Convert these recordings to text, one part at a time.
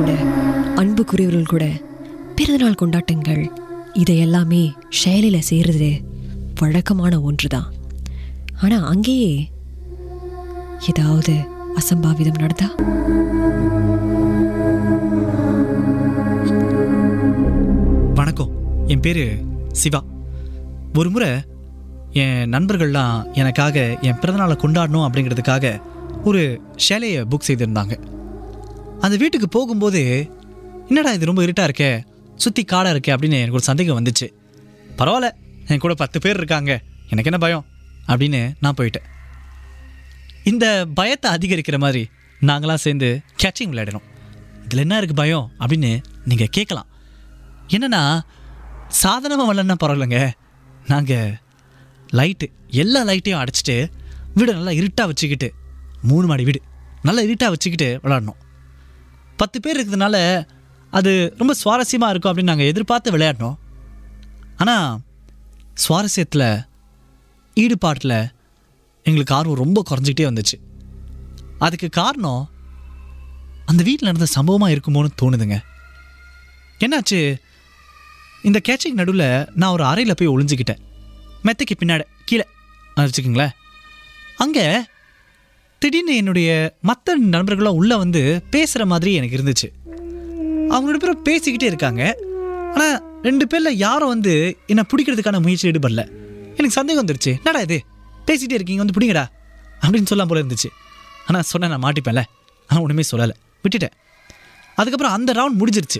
கூட. அன்புக்குரியவர்கள் கூட பிறந்தநாள் கொண்டாட்டங்கள் இதை எல்லாமே செயலில் செய்கிறது வழக்கமான ஒன்று தான் ஆனால் அங்கேயே ஏதாவது அசம்பாவிதம் நடந்தா? வணக்கம். என் பேர் சிவா. ஒரு முறை என் நண்பர்கள்லாம் எனக்காக என் பிறந்தநாளை கொண்டாடணும் அப்படிங்கிறதுக்காக ஒரு ஷேலையை புக் செய்திருந்தாங்க. அந்த வீட்டுக்கு போகும்போது என்னடா இது ரொம்ப இருட்டாக இருக்கே? சுற்றி காடாக இருக்கே? அப்படின்னு எனக்கு ஒரு சந்தேகம் வந்துச்சு. பரவாயில்ல என் கூட பத்து பேர் இருக்காங்க. எனக்கு என்ன பயம்? அப்படின்னு நான் போயிட்டேன். இந்த பயத்தை அதிகரிக்கிற மாதிரி நாங்களாம் சேர்ந்து கேட்சிங் விளையாடணும் இதில் என்ன இருக்குது பயம்? அப்படின்னு நீங்கள் கேட்கலாம். என்னென்னா சாதனமாக வரலன்னா பரவாயில்லைங்க. நாங்கள் லைட்டு எல்லா லைட்டையும் அடைச்சிட்டு வீடை நல்லா இருட்டாக வச்சுக்கிட்டு மூணு மாடி வீடு நல்லா இருட்டாக வச்சுக்கிட்டு விளாடணும் பத்து பேர் இருக்கிறதுனால அது ரொம்ப சுவாரஸ்யமாக இருக்கும் அப்படின்னு நாங்கள் எதிர்பார்த்து விளையாடினோம். ஆனால் சுவாரஸ்யத்தில் ஈடுபாட்டில் எங்களுக்கு ஆர்வம் ரொம்ப குறைஞ்சிக்கிட்டே வந்துச்சு. அதுக்கு காரணம் அந்த வீட்டில் நடந்த சம்பவமாக இருக்குமோன்னு தோணுதுங்க. என்னாச்சு? இந்த கேட்சிங் நடுவில் நான் ஒரு அறையில் போய் ஒளிஞ்சிக்கிட்டேன். மெத்தைக்கு பின்னாடி கீழே. வச்சுக்கோங்களேன். அங்கே திடீர்னு என்னுடைய மற்ற நண்பர்களும் உள்ளே வந்து பேசுகிற மாதிரி எனக்கு இருந்துச்சு. அவங்க ரெண்டு பேரும் பேசிக்கிட்டே இருக்காங்க. ஆனால் ரெண்டு பேரில் யாரும் வந்து என்னை பிடிக்கிறதுக்கான முயற்சி ஈடுபடல. எனக்கு சந்தேகம் வந்துருச்சு. என்னடா இது? பேசிகிட்டே இருக்கீங்க. வந்து பிடிங்கடா. அப்படின்னு சொல்லாம் போல இருந்துச்சு. ஆனால் சொன்னேன் நான் மாட்டிப்பேன்ல. ஆனால் ஒன்றுமே சொல்லலை. விட்டுட்டேன். அதுக்கப்புறம் அந்த ரவுண்ட் முடிஞ்சிருச்சு.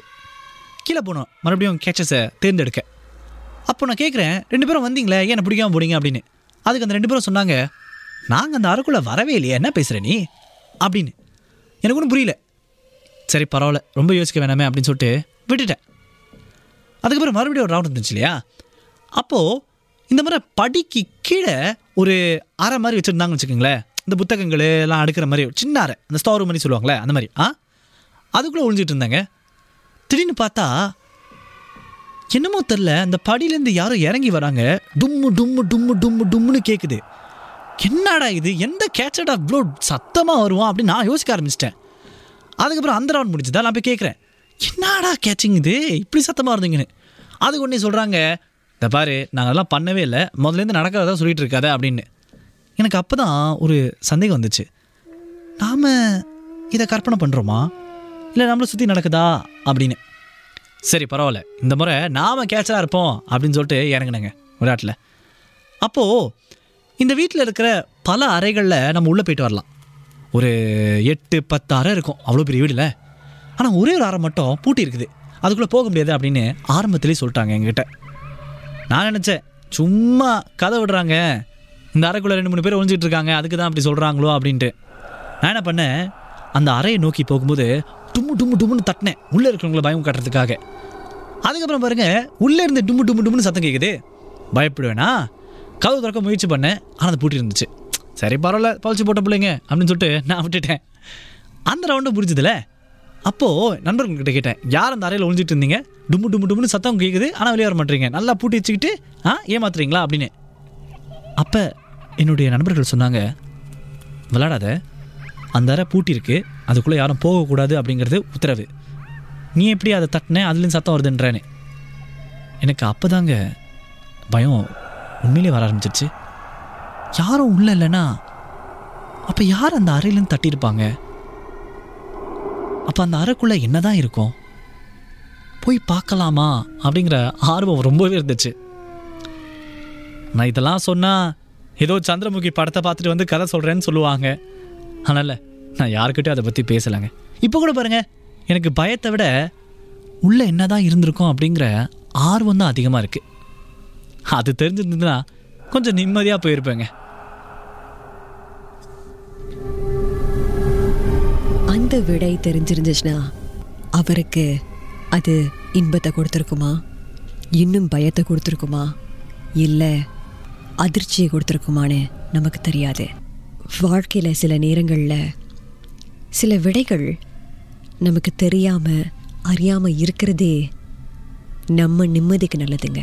கீழே போனோம். மறுபடியும் கேச்சஸை தேர்ந்தெடுக்க. அப்போ நான் கேட்குறேன் ரெண்டு பேரும் வந்தீங்களே? ஏன் என்னை பிடிக்காம போனீங்க? அப்படின்னு. அதுக்கு அந்த ரெண்டு பேரும் சொன்னாங்க நாங்கள் அந்த அறைக்குள்ளே வரவே இல்லையே என்ன பேசுகிற நீ? அப்படின்னு. எனக்கு ஒன்றும் புரியல. சரி பரவாயில்ல ரொம்ப யோசிக்க வேணாமே அப்படின்னு சொல்லிட்டு விட்டுட்டேன். அதுக்கப்புறம் மறுபடியும் ஒரு ரவுண்ட் இருந்துச்சு இல்லையா? அப்போது இந்த மாதிரி படிக்கு கீழே ஒரு அறை மாதிரி வச்சுருந்தாங்கன்னு வச்சுக்கோங்களேன். இந்த புத்தகங்கள் எல்லாம் அடுக்கிற மாதிரி ஒரு சின்ன அறை அந்த ஸ்டோர் மாதிரி சொல்லுவாங்களே அந்த மாதிரி. ஆ? அதுக்குள்ளே ஒழிஞ்சிட்டு இருந்தாங்க. திடீர்னு பார்த்தா என்னமோ தெரில அந்த படியிலேருந்து யாரும் இறங்கி வராங்க. டும்மு டும்மு டும்மு டும்மு டும்முன்னு கேட்குது என்னடா இது? எந்த கேட்சடா இவ்வளோ சத்தமாக வருவான் அப்படின்னு நான் யோசிக்க ஆரம்பிச்சிட்டேன். அதுக்கப்புறம் அந்த ரவுண்ட் முடிச்சுதா நான் போய் கேட்குறேன் என்னடா கேட்சிங் இது? இப்படி சத்தமாக இருந்தீங்கன்னு அதுக்கு ஒன்றே சொல்கிறாங்க இந்த பாரு நாங்கள் அதெல்லாம் பண்ணவே இல்லை. முதலேருந்து நடக்கிறதா சொல்லிகிட்டு இருக்காத அப்படின்னு. எனக்கு அப்போ தான் ஒரு சந்தேகம் வந்துச்சு. நாம் இதை கற்பனை பண்ணுறோமா இல்லை நம்மளை சுற்றி நடக்குதா? அப்படின்னு. சரி பரவாயில்ல. இந்த முறை நாம் கேட்சராக இருப்போம் அப்படின்னு சொல்லிட்டு இறங்கினேங்க விளையாட்டில் அப்போது இந்த வீட்டில் இருக்கிற பல அறைகளில் நம்ம உள்ளே போயிட்டு வரலாம். ஒரு எட்டு பத்து அறை இருக்கும். அவ்வளோ பெரிய வீடுல ஆனால் ஒரே ஒரு அறை மட்டும் பூட்டி இருக்குது. அதுக்குள்ளே போக முடியாது அப்படின்னு ஆரம்பத்துலேயே சொல்லிட்டாங்க எங்ககிட்ட. நான் நினச்சேன் சும்மா கதை விடுறாங்க. இந்த அறைக்குள்ளே ரெண்டு மூணு பேர் ஒழிஞ்சிட்டு இருக்காங்க. அதுக்கு தான் அப்படி சொல்கிறாங்களோ அப்படின்ட்டு. நான் என்ன பண்ணேன் அந்த அறையை நோக்கி போகும்போது டும்மு டும்மு டும்முன்னு தட்டினேன். உள்ளே இருக்கிறவங்கள பயம் கட்டுறதுக்காக. அதுக்கப்புறம் பாருங்கள் உள்ளே இருந்து டும்மு டும்மு டும்முன்னு சத்தம் கேட்குது பயப்படுவேனா? கதவு திறக்க முயற்சி பண்ணேன் ஆனால் அது பூட்டி இருந்துச்சு. சரி பரவாயில்ல பழிச்சு போட்ட பிள்ளைங்க அப்படின்னு சொல்லிட்டு நான் விட்டுட்டேன். அந்த ரவுண்டும் புரிஞ்சுதுல? அப்போது நண்பர்கள்கிட்ட கேட்டேன் யார் அந்த அறையில் ஒழிஞ்சிட்டு இருந்தீங்க? டும்மு டும்மு டும்முன்னு சத்தம் கேட்குது ஆனால் வெளியே வர மாட்டீங்க நல்லா பூட்டி வச்சுக்கிட்டு ஆ ஏமாத்துறீங்களா? அப்படின்னு. அப்போ என்னுடைய நண்பர்கள் சொன்னாங்க விளாடாத அந்த அறை பூட்டி இருக்கு அதுக்குள்ளே யாரும் போகக்கூடாது அப்படிங்கிறது உத்தரவு. நீ எப்படி அதை தட்டின? அதுலேருந்து சத்தம் வருதுன்றானே எனக்கு அப்போதாங்க பயம் உண்மையிலே வர ஆரம்பிச்சிருச்சு. யாரும் உள்ள இல்லைன்னா அப்போ யார் அந்த அறையிலேருந்து தட்டியிருப்பாங்க? அப்போ அந்த அறைக்குள்ளே என்னதான் இருக்கும்? போய் பார்க்கலாமா? அப்படிங்கிற ஆர்வம் ரொம்பவே இருந்துச்சு. நான் இதெல்லாம் சொன்னால் ஏதோ சந்திரமுகி படத்தை பார்த்துட்டு வந்து கதை சொல்கிறேன்னு சொல்லுவாங்க. அதனால் நான் யாருக்கிட்டையும் அதை பற்றி பேசலைங்க. இப்போ கூட பாருங்கள் எனக்கு பயத்தை விட உள்ளே என்னதான் இருந்திருக்கும் அப்படிங்கிற ஆர்வம் தான் அதிகமாக இருக்குது அது தெரிஞ்சிருந்ததுன்னா கொஞ்சம் நிம்மதியாக போயிருப்பேங்க. அந்த விடை தெரிஞ்சிருந்துச்சுன்னா அவருக்கு அது இன்பத்தை கொடுத்துருக்குமா? இன்னும் பயத்தை கொடுத்துருக்குமா? இல்லை அதிர்ச்சியை கொடுத்துருக்குமான்னு நமக்கு தெரியாது. வாழ்க்கையில் சில நேரங்களில் சில விடைகள் நமக்கு தெரியாமல் அறியாமல் இருக்கிறதே நம்ம நிம்மதிக்கு நல்லதுங்க.